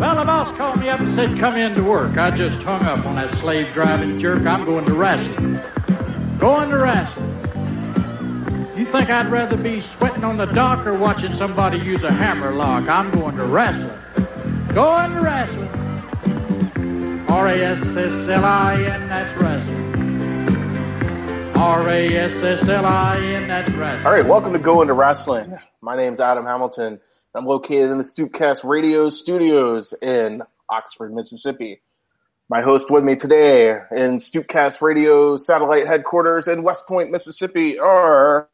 Well, the boss called me up and said, come in to work. I just hung up on that slave driving jerk. I'm going to wrestling. Going to wrestling. You think I'd rather be sweating on the dock or watching somebody use a hammer lock? I'm going to wrestling. Going to wrestling. R-A-S-S-L-I-N, that's wrestling. R-A-S-S-L-I-N, that's wrestling. All right, welcome to Going to Wrestling. My name's Adam Hamilton. I'm located in the Stoopcast Radio Studios in Oxford, Mississippi. My host with me today in Stoopcast Radio satellite headquarters in West Point, Mississippi are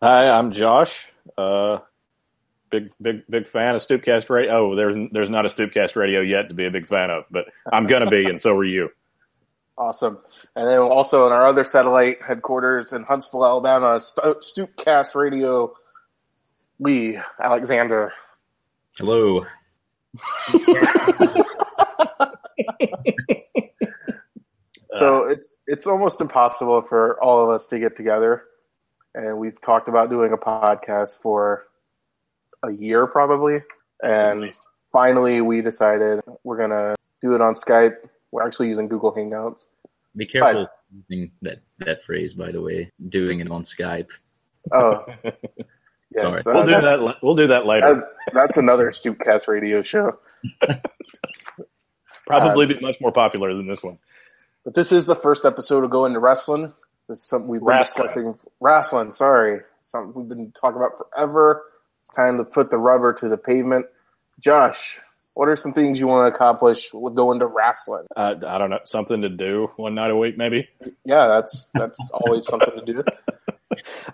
Hi, I'm Josh. Uh, big, big, big fan of Stoopcast Radio. Oh, there's there's not a Stoopcast Radio yet to be a big fan of, but I'm gonna be, and so are you. awesome. And then also in our other satellite headquarters in Huntsville, Alabama, Sto- Stoopcast Radio Lee Alexander. Hello. So it's it's almost impossible for all of us to get together, and we've talked about doing a podcast for a year probably, and finally we decided we're gonna do it on Skype. We're actually using Google Hangouts. Be careful using that, that phrase, by the way, doing it on Skype. Oh, yes, Sorry. uh, We'll do that. We'll do that later. that- that's another Stoopcast radio show. Probably be much more popular than this one. But this is the first episode of Go Into Wrestling. This is something we've been Wrestling. discussing. Wrestling, sorry. Something we've been talking about forever. It's time to put the rubber to the pavement. Josh, what are some things you want to accomplish with going to wrestling? Uh, I don't know, something to do one night a week, maybe. Yeah, that's that's always something to do.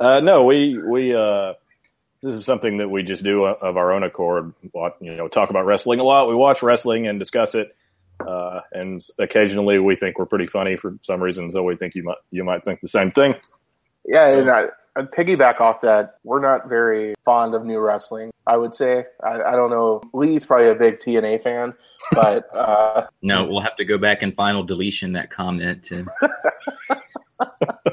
Uh, no, we we uh, this is something that we just do of our own accord. You know, talk about wrestling a lot. We watch wrestling and discuss it, uh, and occasionally we think we're pretty funny for some reason. So we think you might you might think the same thing. Yeah, and I, I'd piggyback off that. We're not very fond of new wrestling. I would say. I, I don't know. Lee's probably a big TNA fan, but uh, No, we'll have to go back and final deletion that comment. To,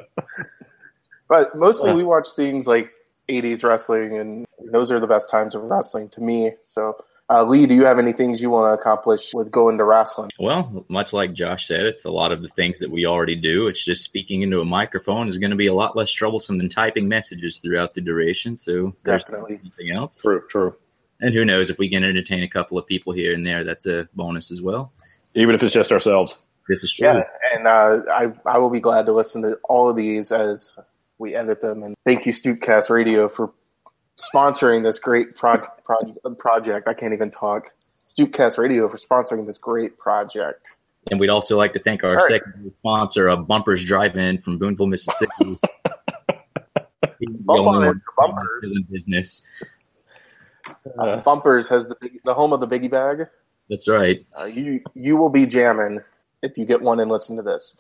But mostly Yeah. we watch things like 80s wrestling, and those are the best times of wrestling to me. So, uh, Lee, do you have any things you want to accomplish with going to wrestling? well, much like Josh said, it's a lot of the things that we already do. It's just speaking into a microphone is going to be a lot less troublesome than typing messages throughout the duration. So there's Definitely. something else. True, true. And who knows if we can entertain a couple of people here and there, that's a bonus as well. Even if it's just ourselves. This is true. Yeah, and uh, I I will be glad to listen to all of these as we edit them. And thank you, Stoopcast Radio, for sponsoring this great pro- pro- project. I can't even talk. Stoopcast Radio for sponsoring this great project. And we'd also like to thank our right. second sponsor, uh, Bumpers Drive-In from Boonville, Mississippi. Bump on it Bumpers. In business. Uh, Bumpers has the big, the home of the biggie bag. That's right. Uh, you you will be jamming if you get one and listen to this.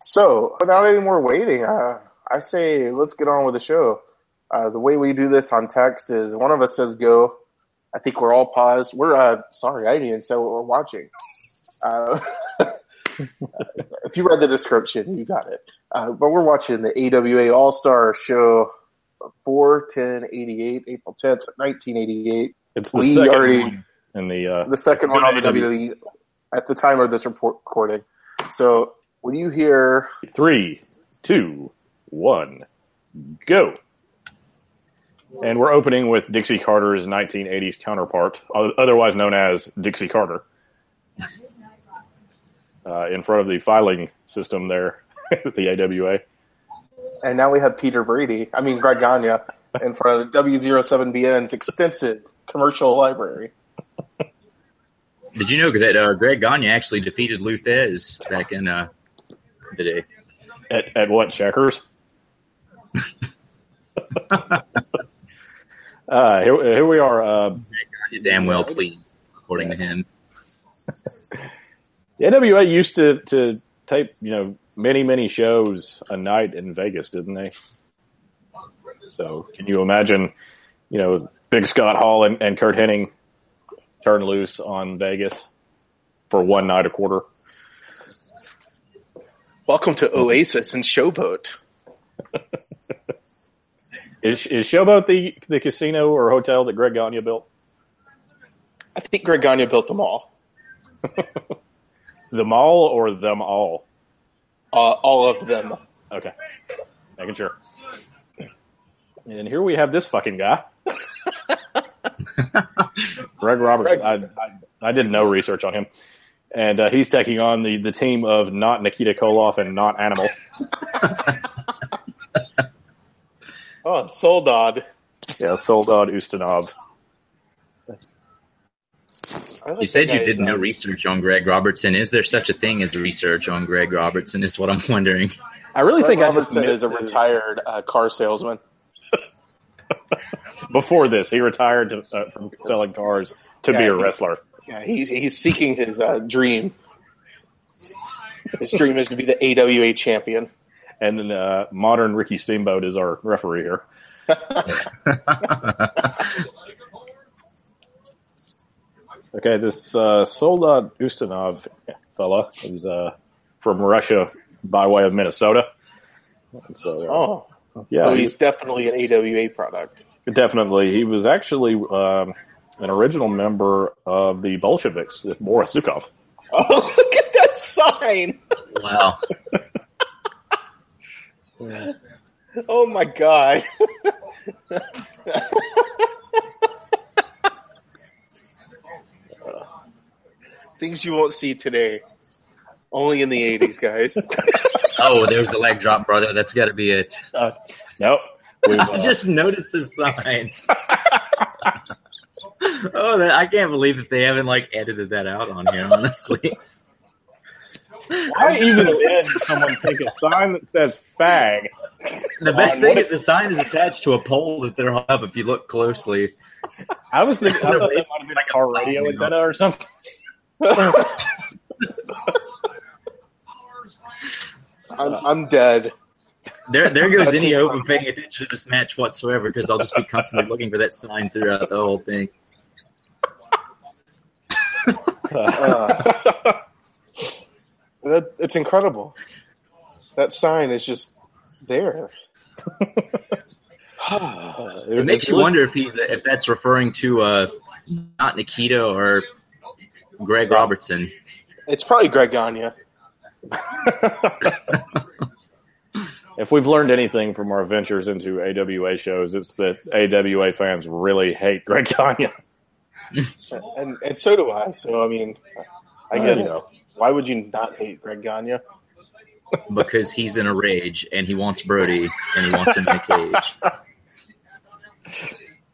So, without any more waiting, uh, I say let's get on with the show. Uh, the way we do this on text is one of us says go. I think we're all paused. We're uh, sorry, I didn't say what we're watching. Uh, if you read the description, you got it. Uh, but we're watching the AWA All Star Show 4 10 88, April 10th, 1988. It's the We second already- one in the uh, the second one on the WWE at the time of this report recording. So when you hear three, two, one, go. And we're opening with Dixie Carter's 1980s counterpart, otherwise known as Dixie Carter, uh, in front of the filing system there, at the AWA. and now we have Peter Brady, I mean Greg Gagne, in front of W07BN's extensive commercial library. Did you know that uh, Greg Gagne actually defeated Lou Thesz back in uh, the day? At, at what, Checkers? Uh, here, here we are. Uh, Gagne damn well pleased, according to him. The NWA used to, to tape, you know, many, many shows a night in Vegas, didn't they? So can you imagine, you know, Big Scott Hall and, and Curt Hennig turn loose on Vegas for one night a quarter? Welcome to Oasis and Showboat. Is, is Showboat the, the casino or hotel that Greg Gagne built? I think Greg Gagne built them all. the mall or them all? Uh, all of them. Okay. Making sure. And here we have this fucking guy. Greg Roberts. I, I, I did no research on him. And uh, he's taking on the, the team of not Nikita Koloff and not Animal. Oh, Soldat. Yeah, Soldat Ustinov. I like You said you did no uh, research on Greg Robertson. Is there such a thing as research on Greg Robertson? Is what I'm wondering. I really Greg think I Robertson is a retired uh, car salesman. before this. He retired to, uh, from selling cars to be a wrestler. Yeah, he's he's seeking his uh, dream. His dream is to be the AWA champion. And then uh, modern Ricky Steamboat is our referee here. Okay, this uh, Soldat Ustinov fella is uh, from Russia by way of Minnesota. And so, uh, Oh, yeah, so he's he's definitely an AWA product. definitely. He was actually um, an original member of the Bolsheviks with Boris Zhukov. Oh, look at that sign! wow. Oh my god! Things you won't see today. Only in the 80s, guys. Oh, there's the leg drop, brother. That's got to be it. Uh, nope. I just noticed the sign. oh, that, I can't believe that they haven't like edited that out on here. Honestly, Why even did someone take a sign that says fag? the best On thing what is the sign is attached to a pole that they're hung up. If you look closely, I was thinking I thought that might have been a car radio antenna or something. I'm, I'm dead. there there goes That's any it. hope of paying attention to this match whatsoever because I'll just be constantly looking for that sign throughout the whole thing. Uh, that, it's incredible. That sign is just there. It makes you wonder if he's if that's referring to uh, not Nikita or Greg Robertson. It's probably Greg Gagne. if we've learned anything from our ventures into AWA shows, it's that AWA fans really hate Greg Gagne. And, and so do I. So, I mean, I Uh, get you it. know. Why would you not hate Greg Gagne? because he's in a rage and he wants Brody and he wants him in a cage.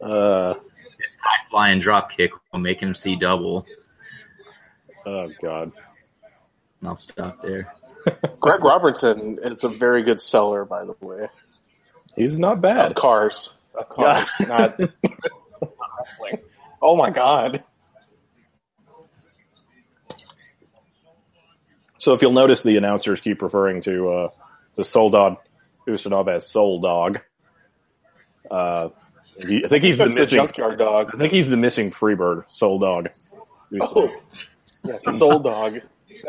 Uh, His high flying drop kick will make him see double. oh God. And I'll stop there. Greg Robertson is a very good seller, by the way, He's not of bad. cars. Of cars, not not wrestling. Oh my god. So if you'll notice, the announcers keep referring to uh, to Soldat Ustinov as Soul Dog. Uh, he, I think he's the That's the missing. junkyard dog. I think he's the missing Freebird Soul Dog. Oh, yes, Soul Dog.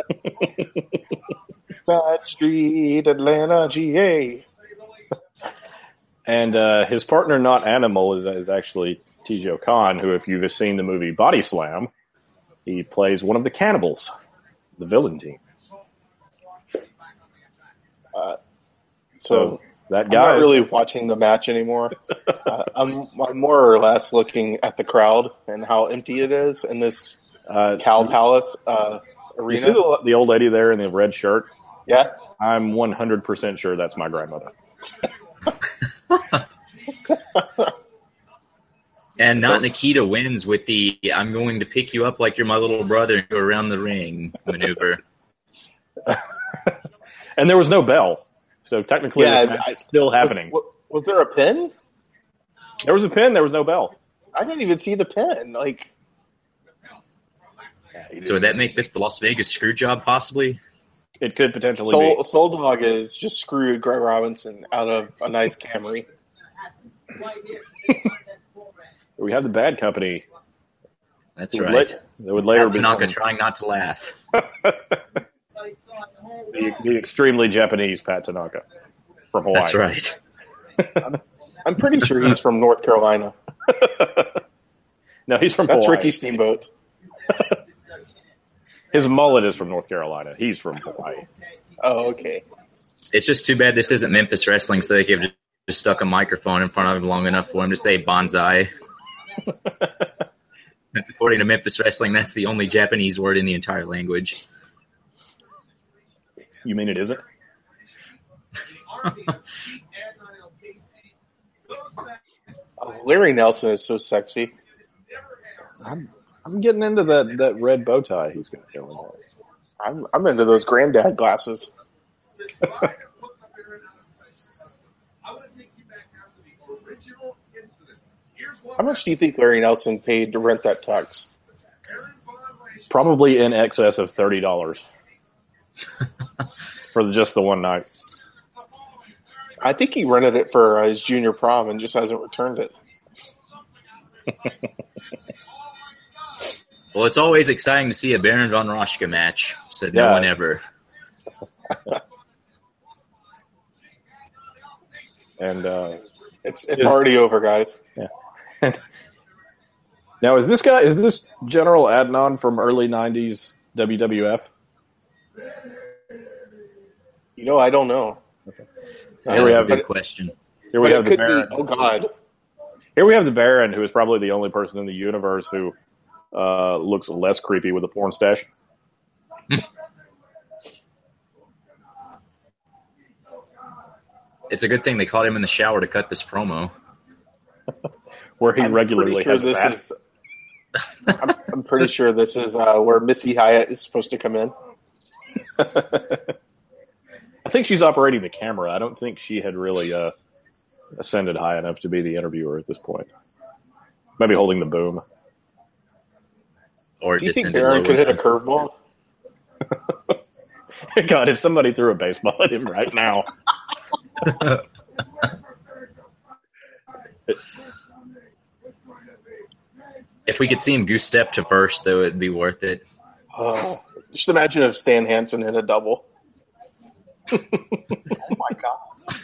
Bad Street, Atlanta, GA. And uh, his partner, not Animal, is, is actually Tijo Khan, who, if you've seen the movie Body Slam, he plays one of the cannibals, the villain team. So that I'm not really watching the match anymore. uh, I'm, I'm more or less looking at the crowd and how empty it is in this uh, Cal Palace uh, you see the, the old lady there in the red shirt? Yeah, I'm 100% sure that's my grandmother. And not Nikita wins with the I'm going to pick you up like you're my little brother and go around the ring maneuver. And there was no bell. So technically, Yeah, this match I- still was, happening. wa- was there a pin? There was a pin, there was no bell. I didn't even see the pin. Like, So would that make this the Las Vegas screw job possibly? It could potentially Soul, be. Soul Dog is just screwed Greg Robinson out of a nice Camry. We have the bad company. That's right. la- that would later be Tanaka trying not to laugh. the, the extremely Japanese Pat Tanaka from Hawaii. That's right. I'm pretty sure he's from North Carolina. no, he's from That's Hawaii. Ricky Steamboat. His mullet is from North Carolina. He's from Hawaii. Oh, okay. It's just too bad this isn't Memphis Wrestling, so they could have just, just stuck a microphone in front of him long enough for him to say bonsai. That's according to Memphis Wrestling, that's the only Japanese word in the entire language. You mean it isn't? Oh, Larry Nelson is so sexy. I'm I'm getting into that, that red bow tie he's going to go in. I'm I'm into those granddad glasses. How much do you think Larry Nelson paid to rent that tux? Probably in excess of thirty dollars for just the one night. I think he rented it for uh, his junior prom and just hasn't returned it. Well, it's always exciting to see a Baron von Raschke match, said no Yeah. one ever. And uh, It's it's Yeah. already over, guys. Yeah. now, is this guy is this General Adnan from early '90s WWF? You know, I don't know. Here we have a good question. here we But have the could be. Baron. Oh God, Here we have the Baron, who is probably the only person in the universe who uh, looks less creepy with a porn stash. It's a good thing they caught him in the shower to cut this promo. where he I'm regularly pretty sure has this that. is. I'm, I'm pretty sure this is uh, where Missy Hyatt is supposed to come in. I think she's operating the camera. I don't think she had really uh, ascended high enough to be the interviewer at this point. Maybe holding the boom. Or Do you think descended Baron could hit a curveball? God, if somebody threw a baseball at him right now. If we could see him goose step to first, though, it'd be worth it. Oh, just imagine if Stan Hansen hit a double. Oh my God,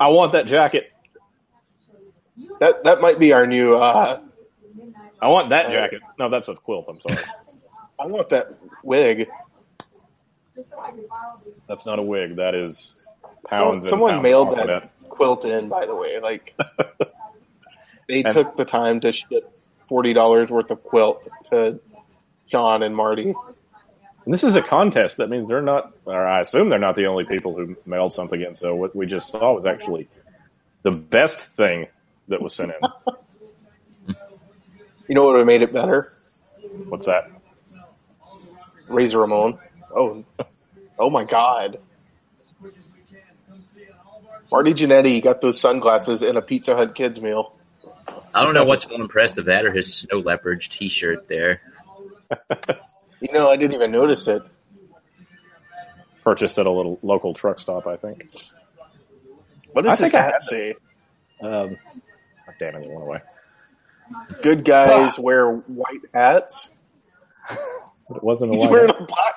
I want that jacket. that that might be our new. Uh, I want that jacket. No, that's a quilt. I'm sorry. I want that wig. That's not a wig. That is pounds. and someone pounds mailed that that. quilt in, by the way. Like they And- took the time to ship forty dollars worth of quilt to John and Marty. And this is a contest. That means they're not, or I assume they're not the only people who mailed something in. So what we just saw was actually the best thing that was sent in. You know what would have made it better? What's that? Razor Ramon. Oh, oh my God. Marty Jannetty got those sunglasses in a Pizza Hut kids meal. I don't know what's more impressive, that or his snow leopard T-shirt there. You know, I didn't even notice it. Purchased at a little local truck stop, I think. What I does his hat had say? Um, damn it, it went away. Good guys wear white hats. But it wasn't a He's white wearing hat. a black.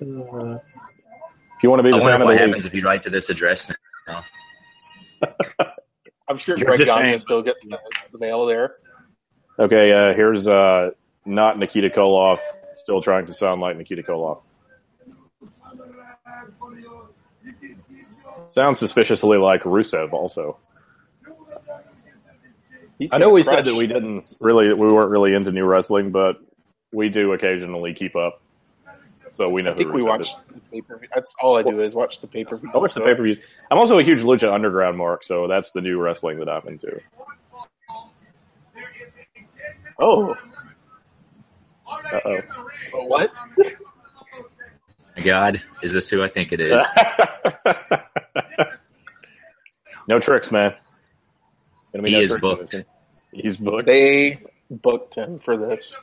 If you want to be I the wonder fan of what the happens week, if you write to this address now. I'm sure Greg detained. Gagne still gets the, the mail there. okay. Uh, here's uh, not Nikita Koloff. Still trying to sound like Nikita Koloff. Sounds suspiciously like Rusev. Also, He's I know we said that we didn't really, we weren't really into new wrestling, but we do occasionally keep up. So we know. I think who we watch is. the pay per view. That's all I do is watch the pay per view. I watch the pay per views. I'm also a huge Lucha Underground mark, so that's the new wrestling that I'm into. Oh, Uh oh. what? My God, is this who I think it is? no tricks, man. Gonna be He no is tricks booked. in this one. He's booked They booked him for this.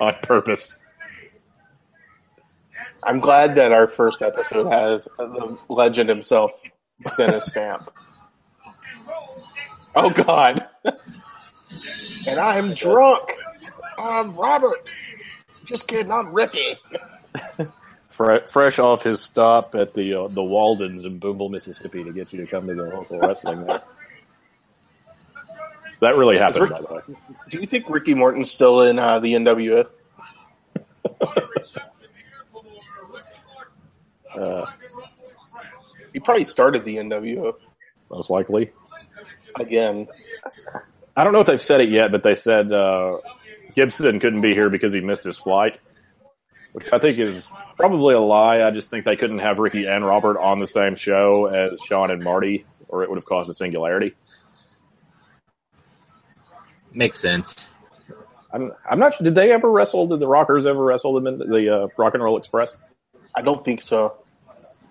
on purpose. I'm glad that our first episode has the legend himself, Dennis Stamp. Oh God! and I'm drunk. I'm Robert. Just kidding. I'm Ricky. Fresh off his stop at the uh, the Waldens in Boonville, Mississippi, to get you to come to the local wrestling there. That really Is happened, Rick- by the way. Do you think Ricky Morton's still in uh, the NWA? Uh, He probably started the NWO most likely. again. I don't know if they've said it yet, but they said uh, Gibson couldn't be here because he missed his flight, which I think is probably a lie. I just think they couldn't have Ricky and Robert on the same show as Shawn and Marty, or it would have caused a singularity. Makes sense. I'm, I'm not. Sure. Did they ever wrestle? Did the Rockers ever wrestle them in the uh, Rock and Roll Express? I don't think so,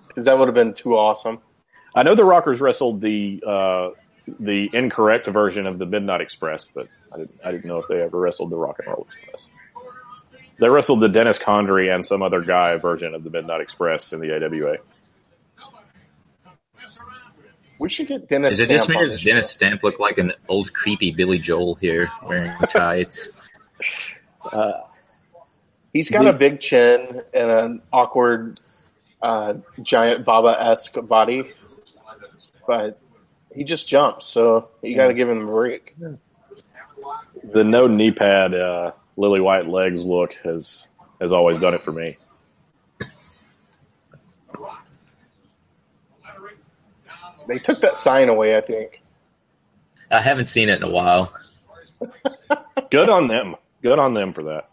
because that would have been too awesome. I know the Rockers wrestled the uh, the incorrect version of the Midnight Express, but I didn't, I didn't know if they ever wrestled the Rock and Roll Express. They wrestled the Dennis Condrey and some other guy version of the Midnight Express in the AWA. We should get Dennis. Is it just Stamp me on or does show. Dennis Stamp look like an old creepy Billy Joel here wearing tights? Uh, He's got The- a big chin and an awkward, uh, giant Baba esque body, but he just jumps, so you got to give him a break. the no knee pad, uh, lily white legs look has has always done it for me. They took that sign away, I think. I haven't seen it in a while. Good on them. Good on them for that.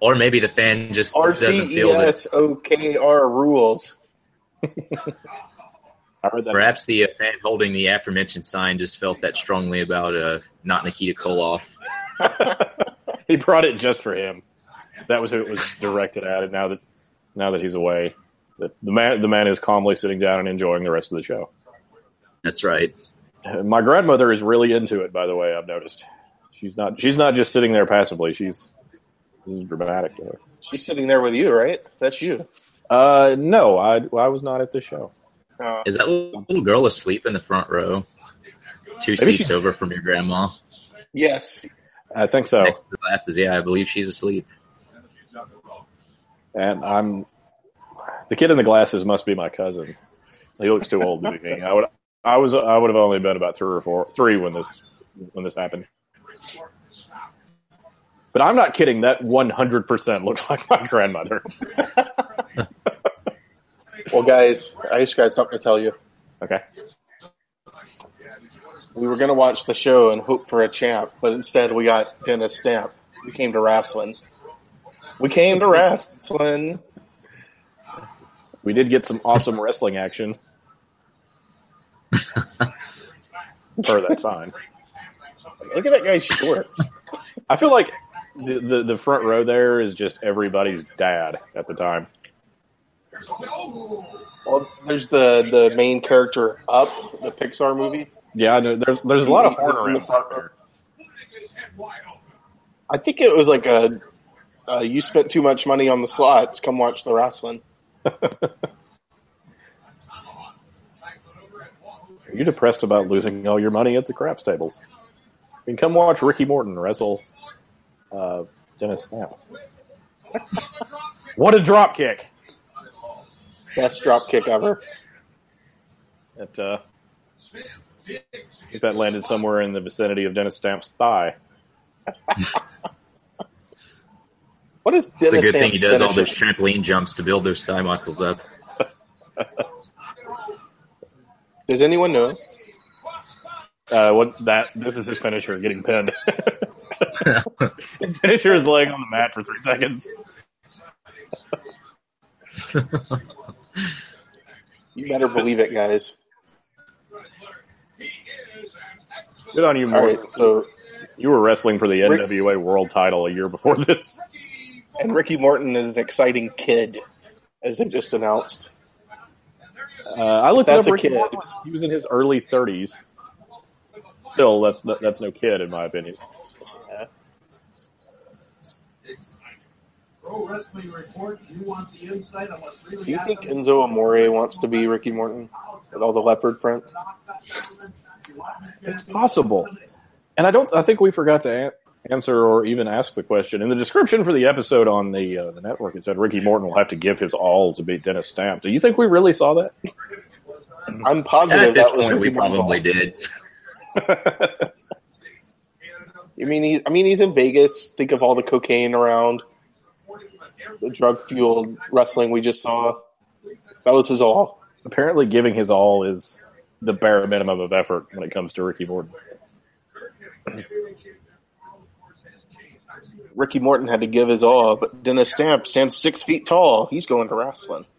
Or maybe the fan just R doesn't C E feel that. S O K R rules. I heard that. Perhaps the uh, fan holding the aforementioned sign just felt that strongly about uh, not Nikita Koloff. he brought it just for him. That was who it was directed at. And now that now that he's away, the, the man the man is calmly sitting down and enjoying the rest of the show. That's right. My grandmother is really into it. By the way, I've noticed. She's not. She's not just sitting there passively. She's this is dramatic to her. She's sitting there with you, right? That's you. Uh, no, I I was not at this show. Uh, Is that little girl asleep in the front row? Two seats she's- over from your grandma. yes. I think so. The glasses. Yeah, I believe she's asleep. And I'm the kid in the glasses must be my cousin. He looks too old to be me. I would I was I would have only been about three or four three when this when this happened. But I'm not kidding. That 100 percent looks like my grandmother. Well, guys, I just got something to tell you. Okay. We were going to watch the show and hope for a champ, but instead we got Dennis Stamp. We came to wrestling. We came to wrestling. We did get some awesome wrestling action. per that sign. Look at that guy's shorts. I feel like the, the the front row there is just everybody's dad at the time. Well, there's the the main character up the Pixar movie. Yeah, There's there's a lot of horn around there. I think it was like a uh, you spent too much money on the slots. Come watch the wrestling. Are you depressed about losing all your money at the craps tables? You can come watch Ricky Morton wrestle uh, Dennis Snap. what a drop kick! Best drop kick ever. That, uh, if that landed somewhere in the vicinity of Dennis Stamp's thigh. What is It's a Dennis good thing he does all those trampoline jumps to build those thigh muscles up. Does anyone know? Uh, what that this is his finisher getting pinned. his finisher is laying on the mat for three seconds. You better believe it, guys. Good on you, All Morton. right, so You were wrestling for the Rick- NWA World Title a year before this. and Ricky Morton is an exciting kid, as they just announced. Uh, I looked That's it up. a Ricky kid. Morton was- He was in his early 30s. Still, that's that's no kid in my opinion. Pro Wrestling Report. You want the insight on what's really Do you think? Enzo Amore wants to be Ricky Morton with all the leopard print? It's possible, and I don't. I think we forgot to an- answer or even ask the question in the description for the episode on the uh, the network. It said Ricky Morton will have to give his all to beat Dennis Stamp. Do you think we really saw that? I'm positive At this that was point, we Morton's probably all. did. I mean, he, I mean, he's in Vegas. Think of all the cocaine around, the drug fueled wrestling we just saw. That was his all. Apparently, giving his all is the bare minimum of effort when it comes to Ricky Morton. Ricky Morton had to give his all, but Dennis Stamp stands six feet tall. He's going to wrestling.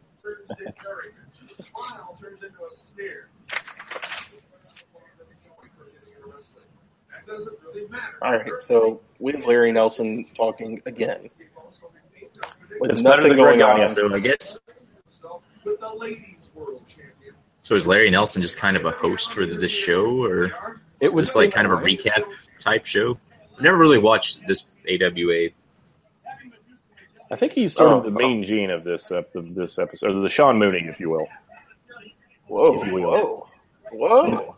All right, so we have Larry Nelson talking again. With It's better nothing than going on. Gagne. So I guess. So is Larry Nelson just kind of a host for this show, or It was was like kind of a recap type show? I've never really watched this AWA. I think he's sort Oh, of the main gene of this ep- of this episode, the Sean Mooney, if you will. Whoa, If you will. whoa, whoa!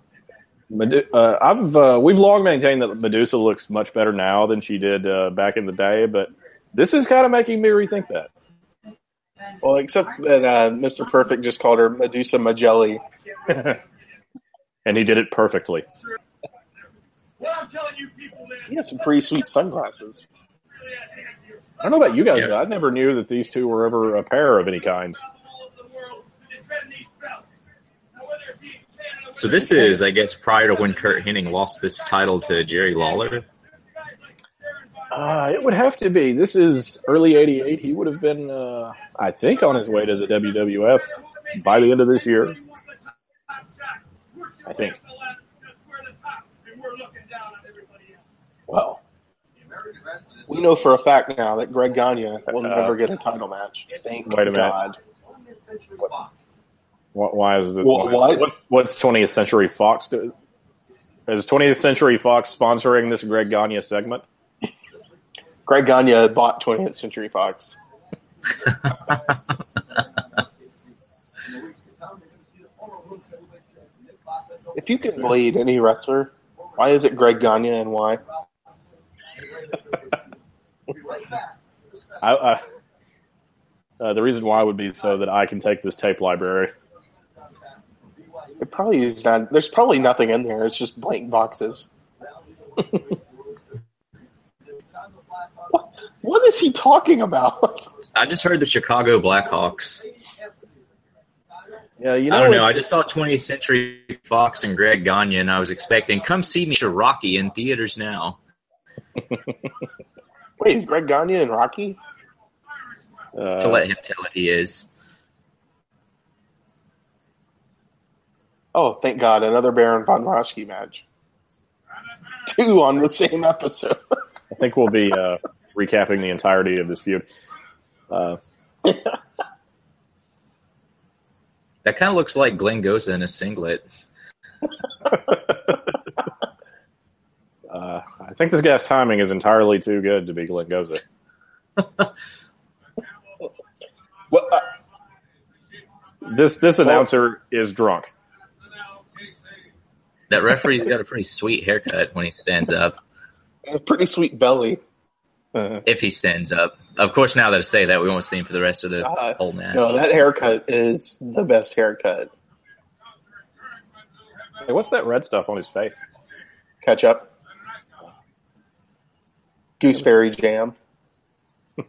Medu- uh, I've uh, we've long maintained that Madusa looks much better now than she did uh, back in the day, but this is kind of making me rethink that. Well, except that uh, Mr. Perfect just called her Madusa Magelli. and he did it perfectly. He has some pretty sweet sunglasses. I don't know about you guys, Yes. but I never knew that these two were ever a pair of any kind. So this is, I guess, prior to when Curt Hennig lost this title to Jerry Lawler. Uh, it would have to be. This is early '88. He would have been, uh, I think, on his way to the WWF by the end of this year. I think. Well, we know for a fact now that Greg Gagne will Uh, never get a title match. Thank wait a minute. God. Why, why is it? Why- what? What's 20th Century Fox do? Is 20th Century Fox sponsoring this Greg Gagne segment? Greg Gagne bought 20th Century Fox. If you can blade any wrestler, why is it Greg Gagne and why? I, I, uh, the reason why would be so that I can take this tape library. It probably is not. There's probably nothing in there. It's just blank boxes. what, what is he talking about? I just heard the Chicago Blackhawks. Yeah, you know. I don't know. I just saw 20th Century Fox and Greg Gagne, and I was expecting, come see me, Rocky in theaters now. Wait, is Greg Gagne in Rocky? uh, To let him tell it he is. Oh, thank God! Another Baron von Raschke match. Two on the same episode. I think we'll be uh, recapping the entirety of this feud. Uh, That kind of looks like Glenn Goza in a singlet. uh, I think this guy's timing is entirely too good to be Glenn Goza. Well, uh, This this announcer is drunk. That referee's got a pretty sweet haircut when he stands up. a pretty sweet belly. Uh, If he stands up. Of course, now that I say that, we won't see him for the rest of the Uh, whole match. No, that haircut is the best haircut. hey, what's that red stuff on his face? Ketchup, gooseberry jam.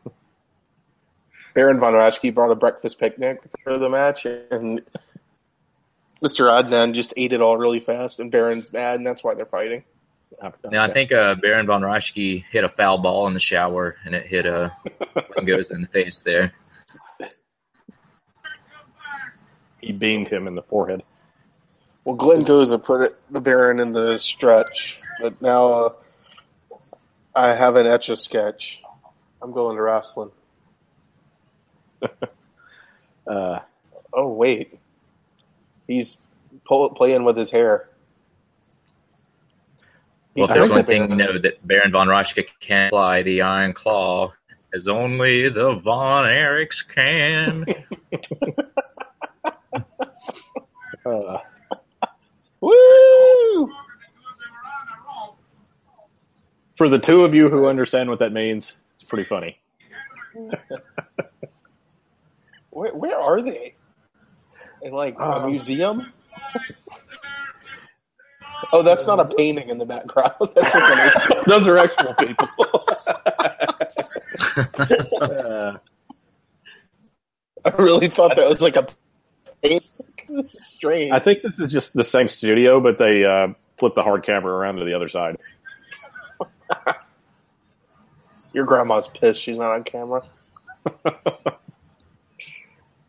Baron von Raschke brought a breakfast picnic for the match, and Mr. Adnan just ate it all really fast, and Baron's mad, and that's why they're fighting. Now, I think uh, Baron von Raschke hit a foul ball in the shower, and it hit uh, Glenn Goza in the face there. he beamed him in the forehead. Well, Glenn goes and put it, the Baron in the stretch, but now uh, I have an etch a sketch. I'm going to wrestling. Uh, Oh wait, he's pull, playing with his hair. Well, if there's one thing you know that Baron von Raschke can fly the Iron Claw, as only the Von Erichs can. uh, Woo! for the two of you who understand what that means, it's pretty funny. Where, where are they? In like a Um, museum? Oh, that's not a painting in the background. That's like an Those are actual people. Uh, I really thought that was like a. This is strange. I think this is just the same studio, but they uh, flip the hard camera around to the other side. your grandma's pissed. She's not on camera.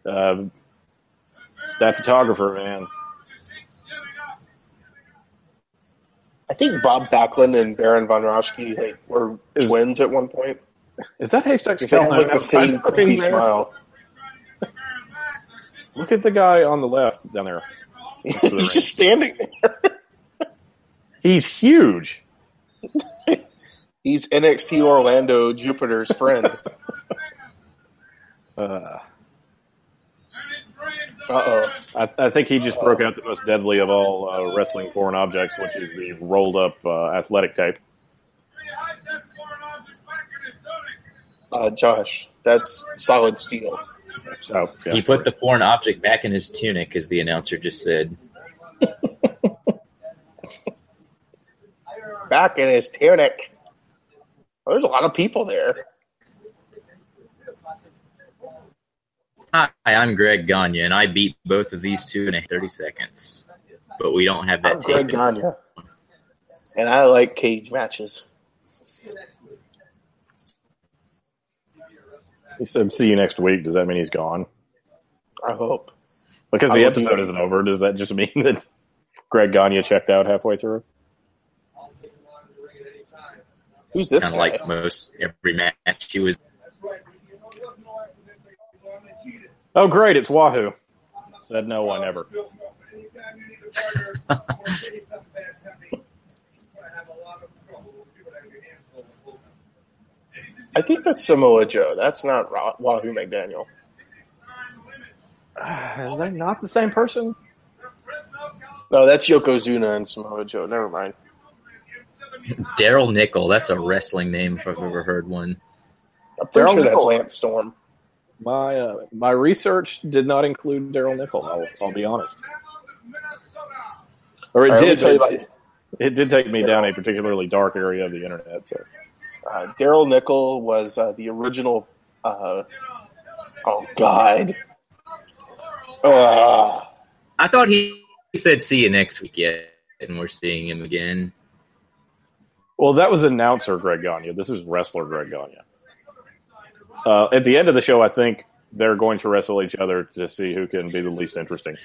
Um, that photographer, man. I think Bob Backlund and Baron von Raschke like were Is- twins at one point. Is that Haystack They have like the same creepy there? smile. Look at the guy on the left down there. He's just standing there. He's huge. He's NXT Orlando Jupiter's friend. Uh, Uh oh. I, I think he just broke out the most deadly of all uh, wrestling foreign objects, which is the rolled up uh, athletic tape. Uh, Josh, that's solid steel. So yeah. He put the foreign object back in his tunic, as the announcer just said. Back in his tunic. There's a lot of people there. Hi, I'm Greg Gagne, and I beat both of these two in 30 seconds. But we don't have that I'm tape. Greg Gagne. And I like cage matches. he said, "See you next week." Does that mean he's gone? I hope. Because the episode isn't over. Does that just mean that Greg Gagne checked out halfway through? Who's this Kind guy? of like most every match he was. Oh, great! It's Wahoo. Said no, one ever. I think that's Samoa Joe. That's not Wahoo McDaniel. Are they not the same person? No, that's Yokozuna and Samoa Joe. Never mind. Daryl Nickel. That's a wrestling name if I've ever heard one. I'm pretty Daryl sure that's Lance Storm. My uh, my research did not include Daryl Nickel. I'll, I'll be honest. Or it All right, let me did. tell you It, about it did take me down a particularly dark area of the internet. So uh, Daryl Nickel was uh, the original. Uh, oh God. Uh, I thought he said see you next week yet, and we're seeing him again. Well, that was announcer Greg Gagne. This is wrestler Greg Gagne. Uh, at the end of the show, I think they're going to wrestle each other to see who can be the least interesting.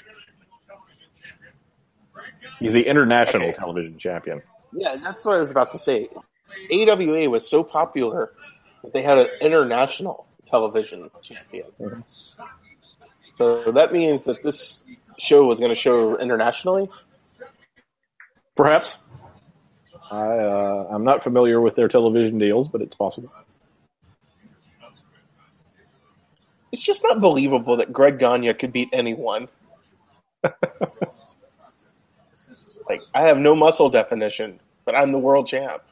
He's the international Okay. television champion. yeah, that's what I was about to say. AWA was so popular that they had an international television champion. Mhm. So that means that this show was going to show internationally. Perhaps. I uh, I'm not familiar with their television deals, but it's possible. It's just not believable that Greg Gagne could beat anyone. like, I have no muscle definition, but I'm the world champ.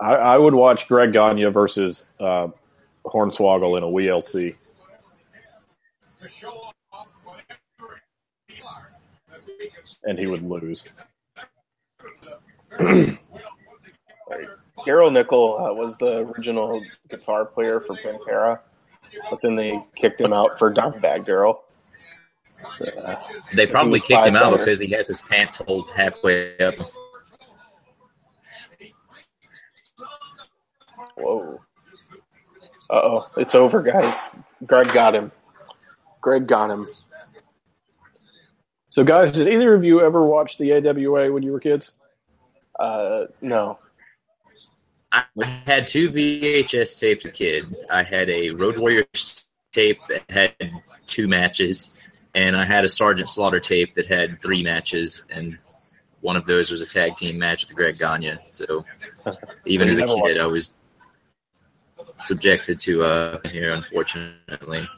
I, I would watch Greg Gagne versus uh, Hornswoggle in a WLC. And he would lose. Daryl Nickel uh, was the original guitar player for Pantera, but then they kicked him out for Dimebag Darrell. Uh, They probably kicked him five out better. because he has his pants hold halfway up. whoa. Uh oh, it's over, guys. Greg got him. Greg got him. So, guys, did either of you ever watch the AWA when you were kids? Uh, no. I had two VHS tapes as a kid. I had a Road Warriors tape that had two matches, and I had a Sergeant Slaughter tape that had three matches, and one of those was a tag team match with Greg Gagne. So even as a never kid, I was subjected to uh here, unfortunately.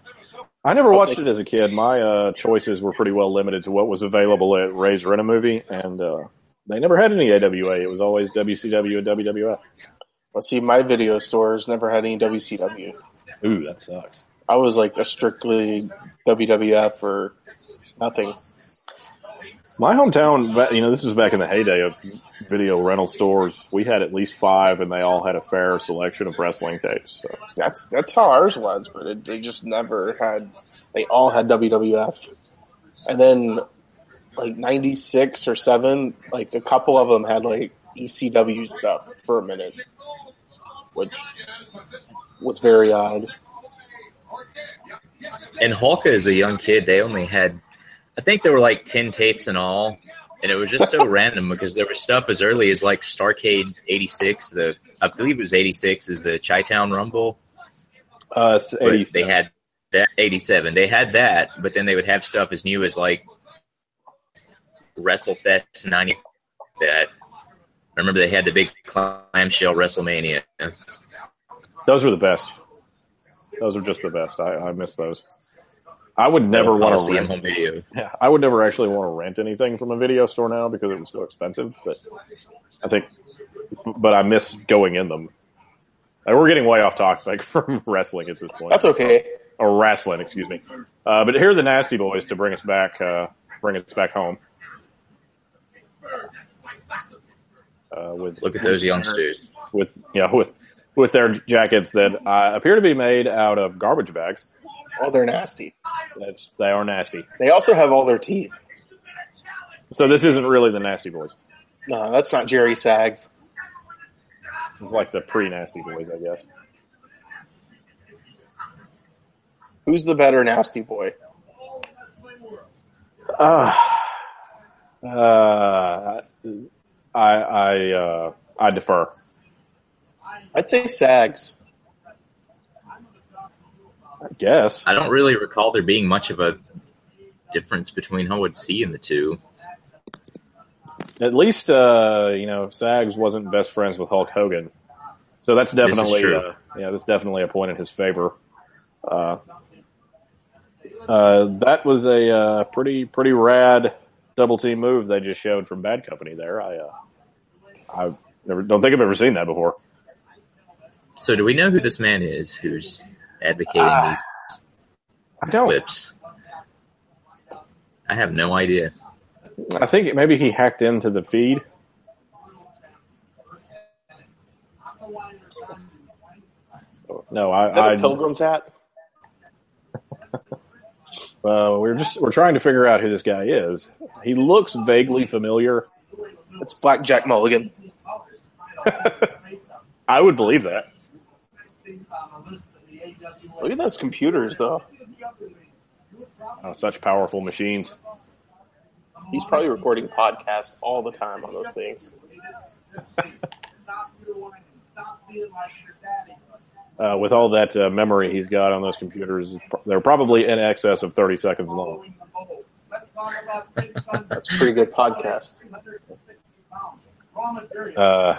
I never watched it as a kid. My uh, choices were pretty well limited to what was available at Ray's Rent a Movie, and uh, they never had any AWA. It was always WCW and WWF. Well, see, my video stores never had any WCW. Ooh, that sucks. I was like a strictly WWF or nothing. My hometown, you know, this was back in the heyday of video rental stores. We had at least five, and they all had a fair selection of wrestling tapes. So. That's that's how ours was, but it, they just never had. They all had WWF, and then like '96 or seven, like a couple of them had like ECW stuff for a minute, which was very odd. And Hulka as a young kid, they only had, I think there were like 10 tapes in all. And it was just so random because there was stuff as early as like Starcade 86, the, I believe it was 86 is the Chi Town Rumble. Uh, it's But 80 they had that 87. They had that, but then they would have stuff as new as like WrestleFest 90. That I remember they had the big clamshell WrestleMania. Those were the best. Those were just the best. I, I miss those. I would never want to Coliseum rent. home video. Yeah, I would never actually want to rent anything from a video store now because it was so expensive. But I think, but I miss going in them. We're getting way off topic from wrestling at this point. That's okay. or wrestling, excuse me. Uh, but here are the Nasty Boys to bring us back, uh, bring us back home. Uh, with Look at those youngsters. with yeah with with their jackets that uh, appear to be made out of garbage bags. Oh, they're nasty. That's they are nasty. They also have all their teeth. So this isn't really the Nasty Boys. No, that's not Jerry Sags. This is like the pre-Nasty Boys, I guess. Who's the better nasty boy? Uh, uh, I I uh, I defer. I'd say Sags. I guess. I don't really recall there being much of a difference between who C and the two. At least, uh, you know, Sags wasn't best friends with Hulk Hogan, so that's definitely, true. uh, yeah, that's definitely a point in his favor. Uh, uh, that was a uh, pretty pretty rad double team move they just showed from Bad Company there. I uh, I never don't think I've ever seen that before. So do we know who this man is who's advocating Ah. these I don't. clips? I have no idea. I think maybe he hacked into the feed. No, I, Is that I a pilgrim's hat? Uh, we're just we're trying to figure out who this guy is. He looks vaguely familiar. It's Black Jack Mulligan. I would believe that. Look at those computers, though. Oh, such powerful machines. He's probably recording podcasts all the time on those things. Uh, with all that uh, memory he's got on those computers, they're probably in excess of thirty seconds long. That's a pretty good podcast. Uh,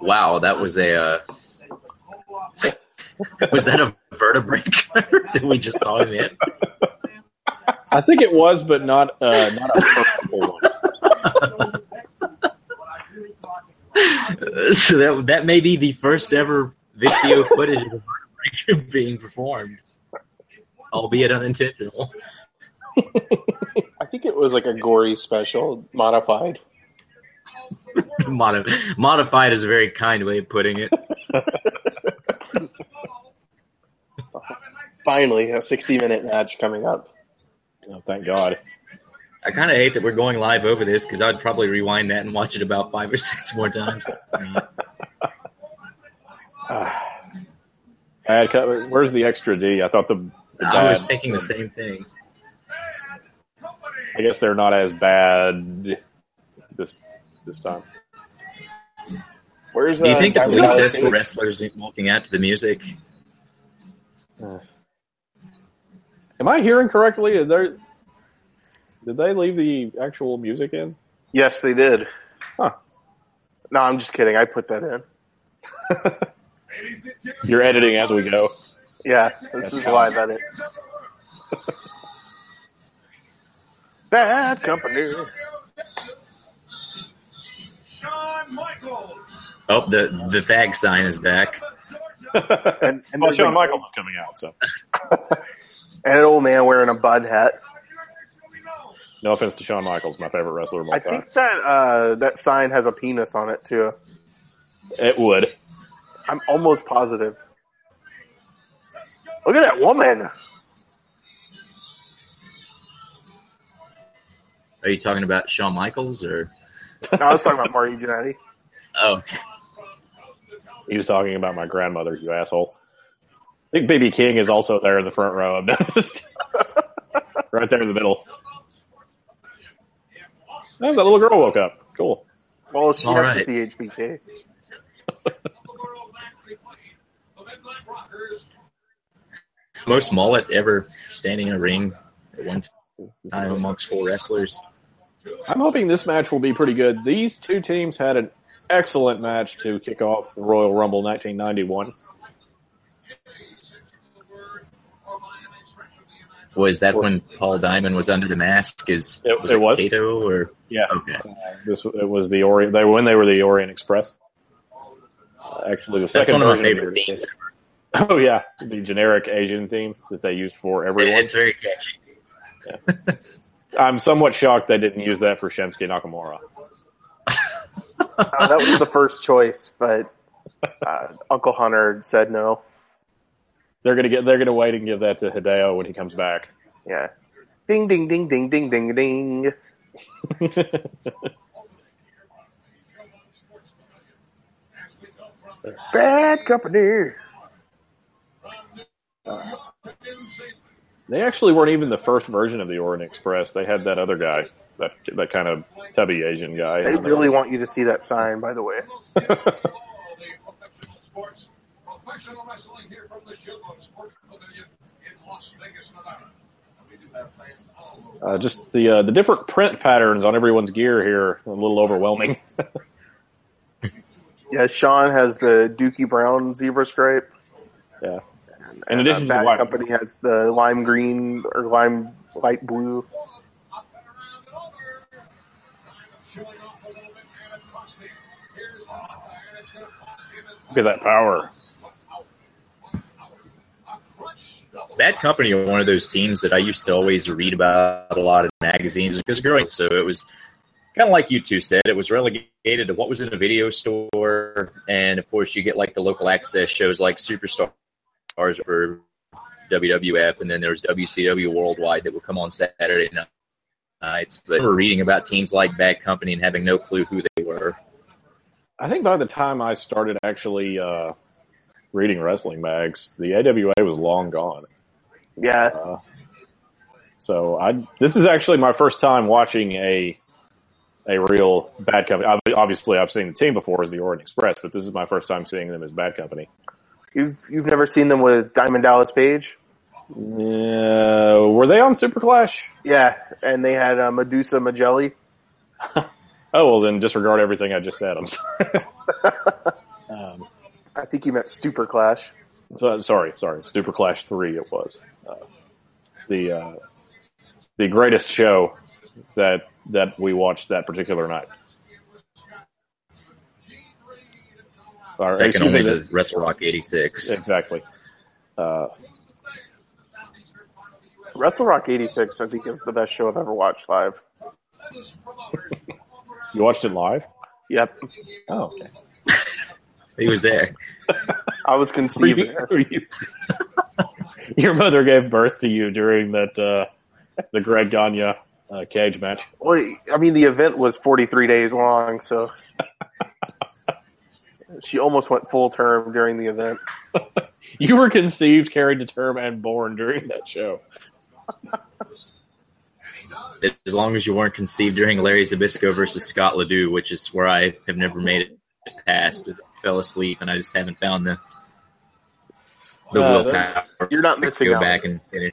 Wow, that was a uh, was that a vertebreaker that we just saw him in? I think it was, but not uh, not a purple one. so that that may be the first ever video footage of a vertebreaker being performed, albeit unintentional. I think it was like a gory special, modified. Modi- modified is a very kind way of putting it. Finally, a 60 minute match coming up. Oh, thank God. I kind of hate that we're going live over this because I'd probably rewind that and watch it about five or six more times. I had cut, where's the extra D? I thought the, the I was thinking the same thing. I guess they're not as bad this this time. Where's Do you uh, think the police escort wrestlers walking out to the music? Am I hearing correctly? Is there, did they leave the actual music in? Yes, they did. Huh. No, I'm just kidding. I put that in. You're editing as we go. Yeah, this is live edit. Bad company. Oh, the the fag sign is back. And, and oh, well, Shawn Michaels is coming out, so and an old man wearing a bud hat. No offense to Shawn Michaels, my favorite wrestler of all I time. think that uh, that sign has a penis on it too. It would. I'm almost positive. Look at that woman. Are you talking about Shawn Michaels or? No, I was talking about Marty Jannetty. Oh, He was talking about my grandmother, you asshole. I think Baby King is also there in the front row. I've noticed. right there in the middle. Oh, that little girl woke up. Cool. Well, she All has right. to see HBK. most mullet ever standing in a ring at one time amongst four wrestlers. I'm hoping this match will be pretty good. These two teams had an excellent match to kick off the Royal Rumble 1991. Was that when Paul Diamond was under the mask? Is It- was it it, was. Kato or Yeah. okay? Uh, this it was the Orient. They when they were the Orient Express. Uh, actually, the That's second one of my version favorite of the- themes. Oh yeah, the generic Asian theme that they used for everyone. It's very catchy. I'm somewhat shocked they didn't use that for Shinsuke Nakamura. Uh, that was the first choice, but uh, Uncle Hunter said no. They're gonna get. They're gonna wait and give that to Hideo when he comes back. Yeah. Ding, ding, ding, ding, ding, ding, ding. Bad company. they actually weren't even the first version of the Orient Express. They had that other guy, that that kind of tubby Asian guy. They really want you to see that sign, by the way. Professional wrestling here from the Showboat Sports Pavilion in Las Vegas, Nevada. We do have fans all over. Uh, just the uh, the different print patterns on everyone's gear here a little overwhelming. Yeah, Sean has the Dookie Brown zebra stripe. yeah. In And addition uh, to Bad white- Company has the lime green or lime light blue. Look at that and over. Showing off a little bit and it cost him. Here's the and it's going to cost him as Look at that power. Bad Company are one of those teams that I used to always read about a lot in magazines because growing so it was kind of like you two said, it was relegated to what was in a video store, and of course you get like the local access shows like Superstars for WWF, and then there was WCW Worldwide that would come on Saturday nights. But remember reading about teams like Bad Company and having no clue who they were. I think by the time I started actually uh, reading wrestling mags, the AWA was long gone. Yeah, Uh, so I this is actually my first time watching a a real bad company. Obviously, I've seen the team before as the Orient Express, but this is my first time seeing them as bad company. you've you've never seen them with Diamond Dallas Page. Uh, were they on Super Clash? Yeah, and they had uh, Madusa Miceli. Oh well, then disregard everything I just said. I'm sorry. um, I think you meant Super Clash. so, sorry, sorry. Super Clash three. It was the uh, the greatest show that that we watched that particular night. Or, Second excuse me, only the- to Wrestle Rock '86. Exactly. Uh, Wrestle Rock '86, I think, is the best show I've ever watched live. you watched it live? Yep, Oh, okay. He was there. I was Were conceived you- there. were you- your mother gave birth to you during that uh, the Greg Gagne uh, cage match. Well, I mean, the event was 43 days long, so she almost went full term during the event. You were conceived, carried to term, and born during that show. As long as you weren't conceived during Larry Zbyszko versus Scott Ledoux, which is where I have never made it past. As I fell asleep and I just haven't found the the Uh, willpower. You're not missing go out. back and finish.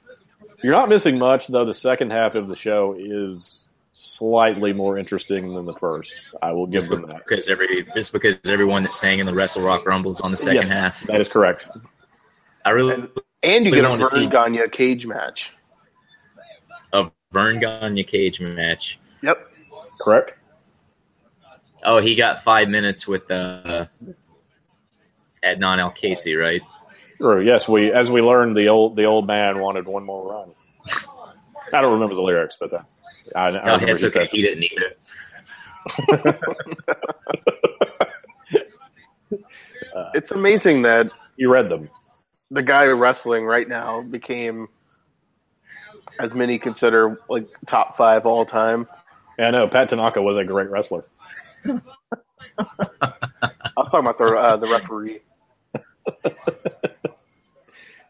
You're not missing much, though. The second half of the show is slightly more interesting than the first. I will give Just them that. because every just because everyone that sang in the Wrestle Rock Rumble is on the second Yes, half. that is correct. I really And, and you We get a Verne see- Gagne cage match. a Verne Gagne cage match. Yep. Correct. Oh, he got five minutes with uh, Adnan Al-Kaissie, right? True. Yes, we as we learned, the old the old man wanted one more run. I don't remember the lyrics, but that. I, I No, remember it's he okay. He didn't either. It's amazing that you read them. the guy wrestling right now became, as many consider like top five all time. Yeah, I know Pat Tanaka was a great wrestler. I was talking about the uh, the referee.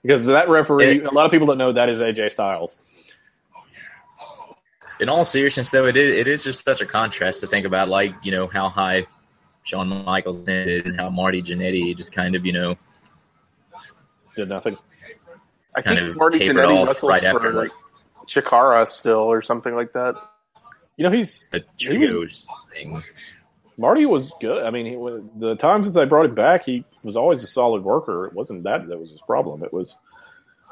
Because that referee, It- a lot of people don't know that is AJ Styles. Oh, In all seriousness, though, it is, it is just such a contrast to think about, like you know how high Shawn Michaels ended and how Marty Jannetty just kind of you know Did nothing. I kind think of Marty Jannetty wrestles right for after like Chikara still or something like that. You know, he's the He was- thing. Marty was good. I mean, he, was- the times since they brought him back, he was always a solid worker. It wasn't that that was his problem. It was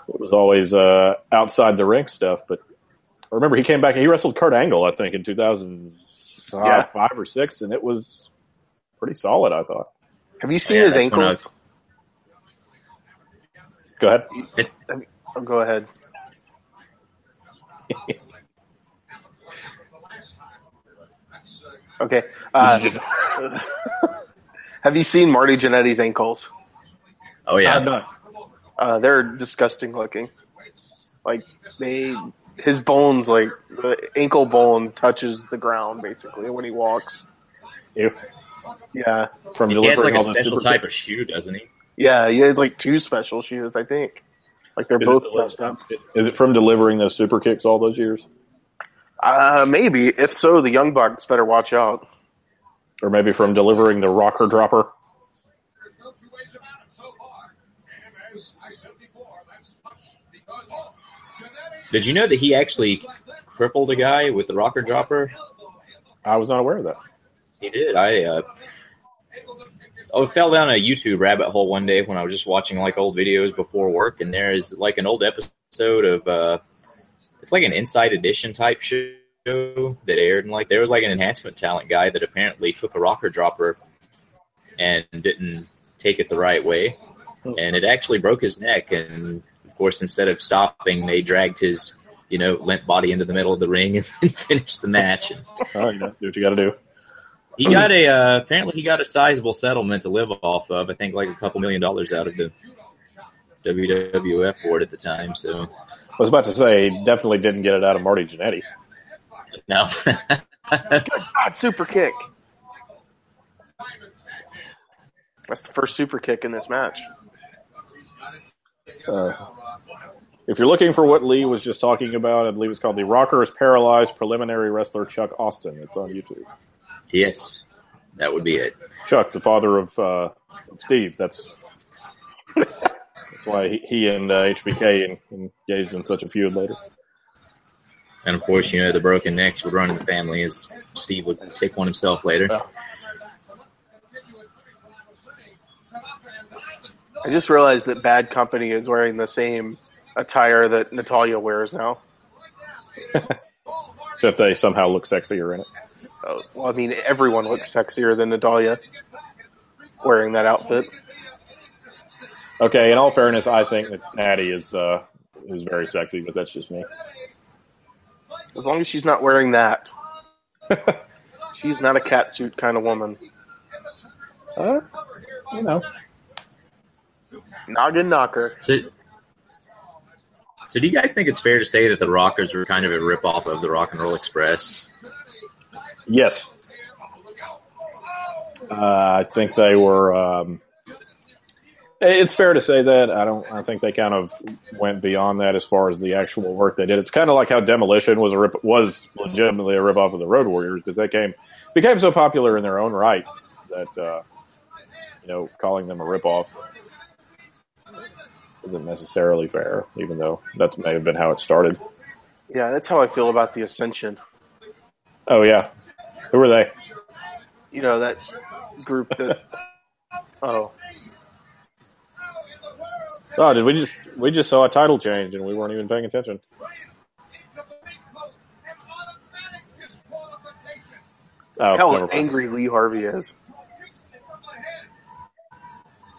it was always uh, outside the ring stuff. But I remember he came back. And he wrestled Kurt Angle, I think, in two thousand Yeah. five or six, and it was pretty solid. I thought. Have you seen Yeah, his that's when I ankles? Go ahead. Oh, go ahead. okay. Uh, have you seen Marty Jannetty's ankles? Oh yeah, not. Uh, they're disgusting looking. Like they, his bones, like the ankle bone touches the ground basically when he walks. Ew. Yeah, From he has delivering like a all those special super type kicks. of shoe, doesn't he? yeah, he has like two special shoes, I think. Like they're Is both it- messed up. Is it from delivering those super kicks all those years, Uh, maybe. If so, the Young Bucks better watch out. Or maybe from delivering the rocker dropper? There's no two ways about it so far. And as I said before, that's much because Jannetty Did you know that he actually crippled a guy with the rocker dropper? I was not aware of that. He did. I uh, I fell down a YouTube rabbit hole one day when I was just watching like old videos before work, and there is like an old episode of uh, it's like an Inside Edition type show that aired, and like there was like an enhancement talent guy that apparently took a rocker dropper and didn't take it the right way, and it actually broke his neck. And of course, instead of stopping, they dragged his you know limp body into the middle of the ring and, and finished the match. And, Oh, you know, do what you got to do. he got a uh, apparently he got a sizable settlement to live off of. I think like a couple million dollars out of the WWF board at the time. So I was about to say, definitely didn't get it out of Marty Jannetty. No, God, super kick. That's the first super kick in this match. Uh, if you're looking for what Lee was just talking about, I believe it's called the Rocker is Paralyzed Preliminary Wrestler Chuck Austin. It's on YouTube. yes, that would be it. Chuck, the father of uh, Steve. That's that's why he, he and uh, HBK engaged in such a feud later. And of course, you know the broken necks would run in the family, as Steve would take one himself later. I just realized that Bad Company is wearing the same attire that Natalya wears now. Except they somehow look sexier in it. Oh, well, I mean, everyone looks sexier than Natalya wearing that outfit. Okay, in all fairness, I think that Nattie is uh, is very sexy, but that's just me. As long as she's not wearing that. she's not a catsuit kind of woman. Uh, you know, Noggin knocker. So, so do you guys think it's fair to say that the Rockers were kind of a ripoff of the Rock and Roll Express? yes. Uh, I think they were. Um, it's fair to say that. I don't. I think they kind of went beyond that as far as the actual work they did. It's kind of like how Demolition was a rip, was legitimately a ripoff of the Road Warriors because they came became so popular in their own right that uh, you know calling them a ripoff isn't necessarily fair, even though that may have been how it started. Yeah, that's how I feel about the Ascension. Oh yeah, who were they? You know, that group that. Oh. Oh, did we just we just saw a title change and we weren't even paying attention? Oh, How angry Lee Harvey is.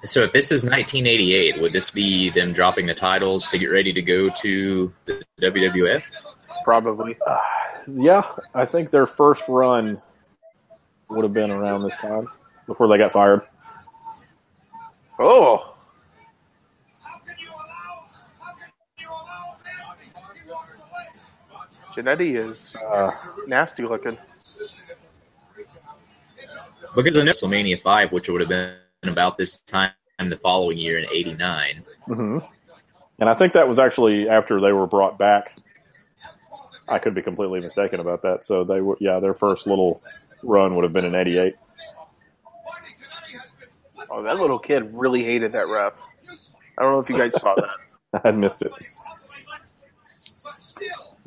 So if this is 1988, would this be them dropping the titles to get ready to go to the WWF? Probably. Uh, yeah, I think their first run would have been around this time before they got fired. Oh, Jannetty is Uh, nasty looking. Because of WrestleMania 5, which would have been about this time the following year in 89. hmm And I think that was actually after they were brought back. I could be completely mistaken about that. So they were, yeah, their first little run would have been in '88. Oh, that little kid really hated that ref. I don't know if you guys saw that. I missed it.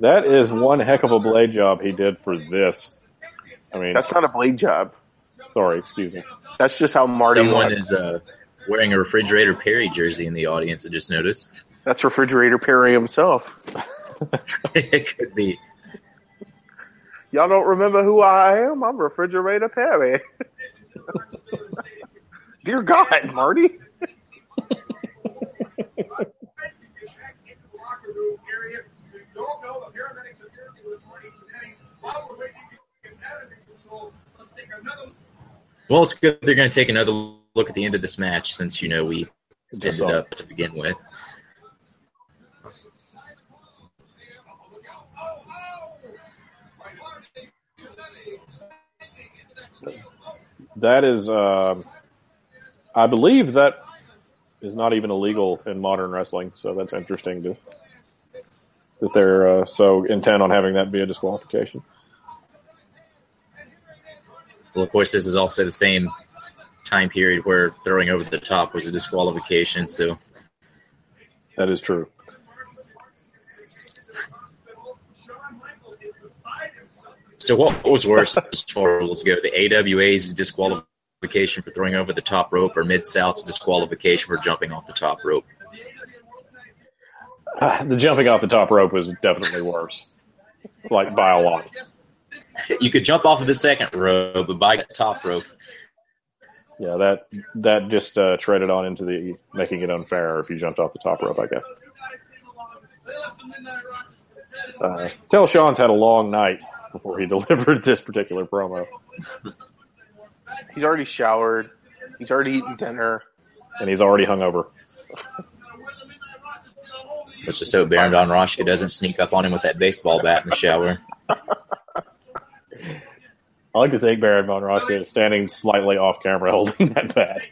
That is one heck of a blade job he did for this. I mean, That's not a blade job. sorry, excuse me. That's just how Marty Someone looked. is uh, wearing a refrigerator Perry jersey in the audience. I just noticed. That's refrigerator Perry himself. it could be. Y'all don't remember who I am? I'm refrigerator Perry. Dear God, Marty. Well, it's good they're going to take another look at the end of this match since you know we ended up to begin with. That is, um I believe that is not even illegal in modern wrestling. So that's interesting to that they're uh, so intent on having that be a disqualification. Well, of course, this is also the same time period where throwing over the top was a disqualification. So That is true. So what was worse as far as go? The AWA's disqualification for throwing over the top rope, or Mid South's disqualification for jumping off the top rope? The jumping off the top rope was definitely worse, like by a lot. You could jump off of the second rope, but by the top rope, Yeah, that that just uh, treaded on into the making it unfair if you jumped off the top rope. I guess. Uh, tell Sean's had a long night before he delivered this particular promo, He's already showered. He's already eaten dinner. and he's already hungover. let's just hope Baron Von Raschke doesn't sneak up on him with that baseball bat in the shower. I like to think Baron von Raschke is standing slightly off camera holding that bat.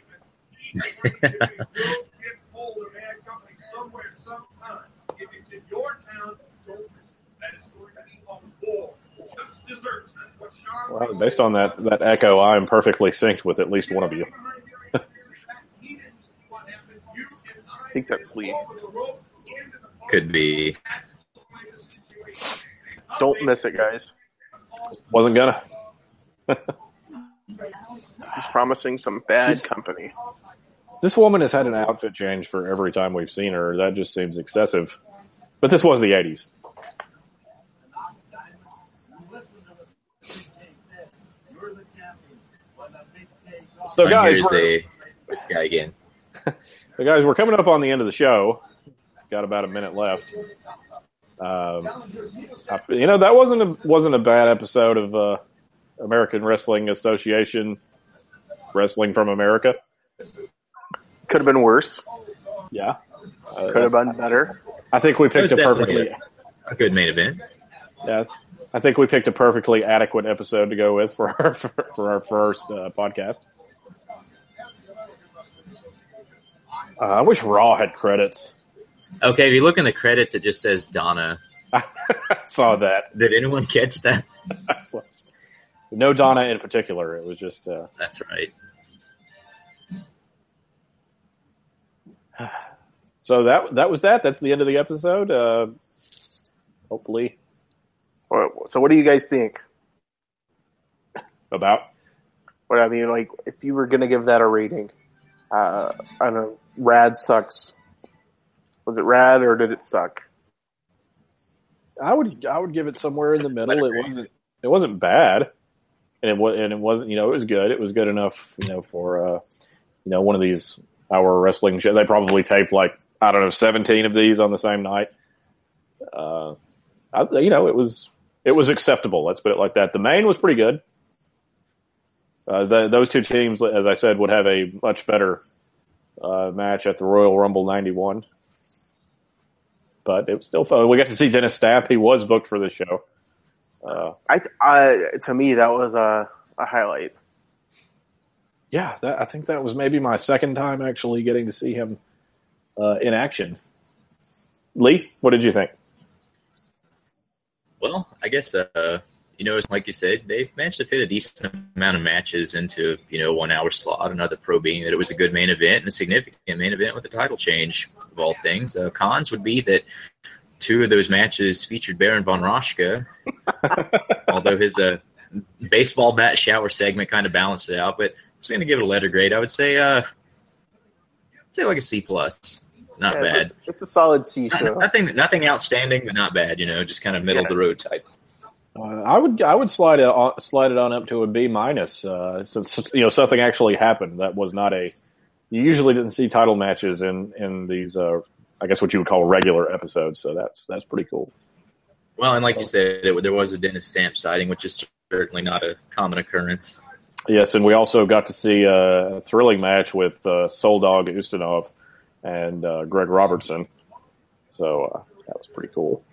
Well, based on that that echo, I'm perfectly synced with at least one of you. I think that's Lee. Could be. Don't miss it, guys. Wasn't gonna. He's promising some bad She's- company. This woman has had an outfit change for every time we've seen her. That just seems excessive. But this was the 80s. So, And guys, we're, a this guy again. so guys, we're coming up on the end of the show. Got about a minute left. Um, I- you know that wasn't a, wasn't a bad episode of uh, American Wrestling Association, Wrestling from America. Could have been worse. Yeah, Uh, Could have been better. I think we picked a perfectly A good main event. Yeah, I think we picked a perfectly adequate episode to go with for our for our first uh, podcast. Uh, I wish Raw had credits. Okay, if you look in the credits, it just says Donna. I saw that. Did anyone catch that? no Donna in particular. It was just uh, That's right. so that that was that. That's the end of the episode. Uh, hopefully What- So, what do you guys think? about What I mean, like, if you were gonna give that a rating, uh, I don't know. Rad sucks. Was it rad or did it suck? I would I would give it somewhere in the middle. It wasn't it wasn't bad, and it was and it wasn't you know it was good. It was good enough you know for uh, you know one of these hour wrestling shows. They probably taped like I don't know seventeen of these on the same night. Uh, I, you know it was it was acceptable. Let's put it like that. The main was pretty good. Uh, the, those two teams, as I said, would have a much better uh, match at the Royal Rumble '91, but it was still fun. We got to see Dennis Stamp. He was booked for the show. Uh, I, I to me that was a, a highlight. yeah, that, I think that was maybe my second time actually getting to see him uh, in action. Lee, what did you think? Well, I guess uh, you know, it's like you said, they've managed to fit a decent amount of matches into you know one hour slot. Another pro being that it was a good main event and a significant main event with a title change of all things. Uh, cons would be that two of those matches featured Baron von Raschke, although his uh, baseball bat shower segment kind of balanced it out. But I was going to give it a letter grade. I would say, uh, say like a C plus. Not Yeah, bad. It's, a, it's a solid C Not- show. nothing, nothing outstanding, but not bad. You know, just kind of middle of the road type. Uh, I would I would slide it on, slide it on up to a B minus uh, since you know something actually happened that was not a. You usually didn't see title matches in in these uh, I guess what you would call regular episodes, so that's that's pretty cool. Well, and like you said, it, there was a Dennis Stamp sighting, which is certainly not a common occurrence. Yes, and we also got to see a thrilling match with uh, Soldat Ustinov and uh, Greg Robertson, so uh, that was pretty cool.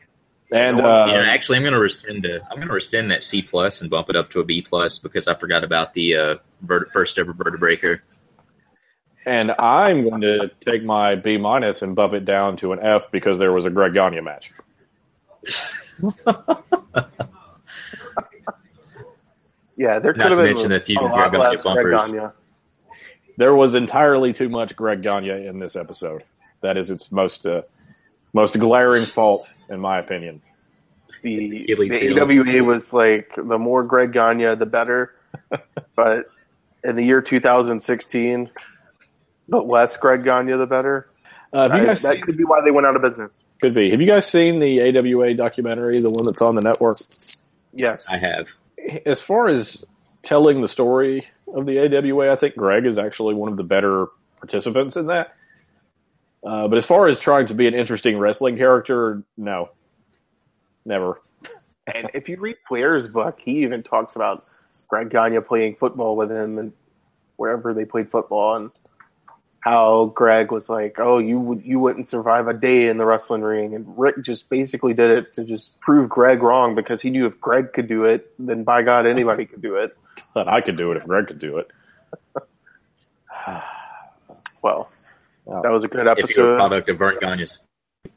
And uh, yeah, actually, I'm going to rescind a, I'm going to rescind that C plus and bump it up to a B plus because I forgot about the uh, vert, first ever vertebreaker. And I'm going to take my B minus and bump it down to an F because there was a Greg Gagne match. Yeah, there Not could have to been mention a few a lot Greg less Gagne Greg bumpers. Gagne. There was entirely too much Greg Gagne in this episode. That is its most uh, most glaring fault, in my opinion. The, the AWA was like the more Greg Gagne, the better. but in the year 2016, the less Greg Gagne, the better. Uh, have you I- that seen, could be why they went out of business. could be? Have you guys seen the AWA documentary, the one that's on the network? Yes. I have. As far as telling the story of the AWA, I think Greg is actually one of the better participants in that. Uh, but as far as trying to be an interesting wrestling character, no, never. And if you read Flair's book, he even talks about Greg Gagne playing football with him and wherever they played football, and how Greg was like, "Oh, you would you wouldn't survive a day in the wrestling ring," and Rick just basically did it to just prove Greg wrong because he knew if Greg could do it, then by God anybody could do it. But I could do it if Greg could do it. Well, Wow. that was a good episode. If you're a episode. product of Verne Gagne's,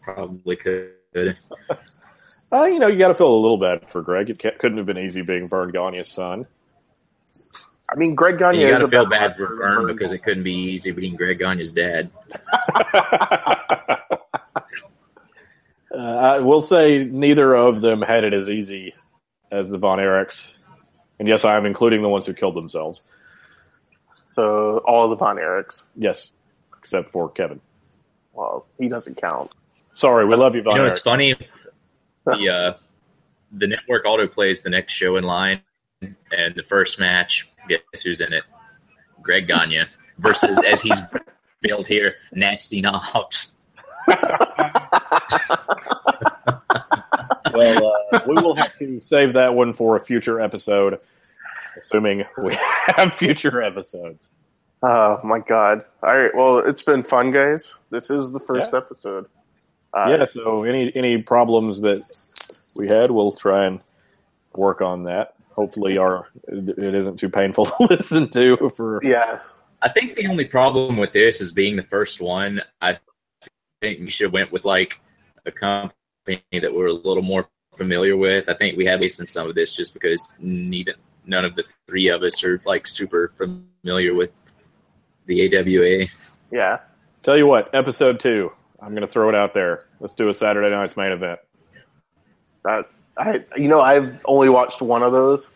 probably could. Uh, you know, you got to feel a little bad for Greg. It ca- couldn't have been easy being Verne Gagne's son. I mean, Greg Gagne you is got to a feel bad for wrestler Verne Verne because it couldn't be easy being Greg Gagne's dad. uh, I will say neither of them had it as easy as the Von Erichs. And yes, I am including the ones who killed themselves. So all the Von Erichs. Yes, except for Kevin. Well, he doesn't count. Sorry, we love you, Von You know, Erichs. it's funny. The uh, the network auto plays the next show in line, and the first match, guess who's in it? Greg Gagne versus, as he's billed here, Nasty Knobs. Well, uh, we will have to save that one for a future episode, assuming we have future episodes. Oh my God! All right, well, it's been fun, guys. This is the first Yeah. episode. Uh, yeah. So any any problems that we had, we'll try and work on that. Hopefully, our it isn't too painful to listen to. For yeah. I think the only problem with this is being the first one. I think we should have went with like a company that we're a little more familiar with. I think we have listened some of this just because neither, none of the three of us are like super familiar with the AWA. Yeah. tell you what, episode two, I'm going to throw it out there. Let's do a Saturday night's main event. That I you know I've only watched one of those.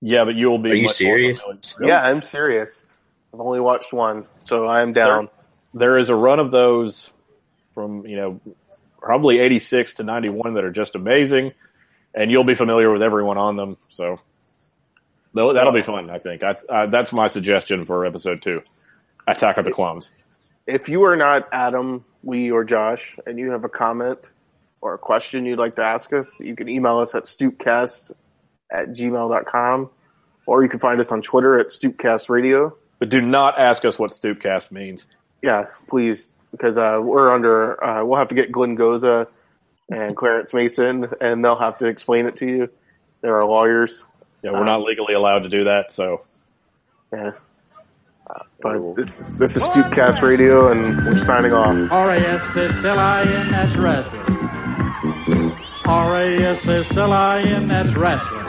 Yeah, but you will be. Are you much serious? familiar. Yeah, I'm serious. I've only watched one, so I'm down. there is a run of those from you know probably 86 to 91 that are just amazing and you'll be familiar with everyone on them so that'll, that'll be fun i think I, I, that's my suggestion for episode two attack of the clones If you are not Adam, Lee, or Josh, and you have a comment or a question you'd like to ask us, you can email us at stoopcast at gmail.com or you can find us on Twitter at stoopcast radio. But do not ask us what Stoopcast means. Yeah, please, because uh, we're under, uh, we'll have to get Glenn Goza and Clarence Mason, and they'll have to explain it to you. They're our lawyers. Yeah, we're not legally allowed to do that, so Yeah. Uh, but this this is Stoopcast Radio, and we're signing off. R-A-S-S-L-I-N, that's wrestling. R-A-S-S-L-I-N, that's wrestling.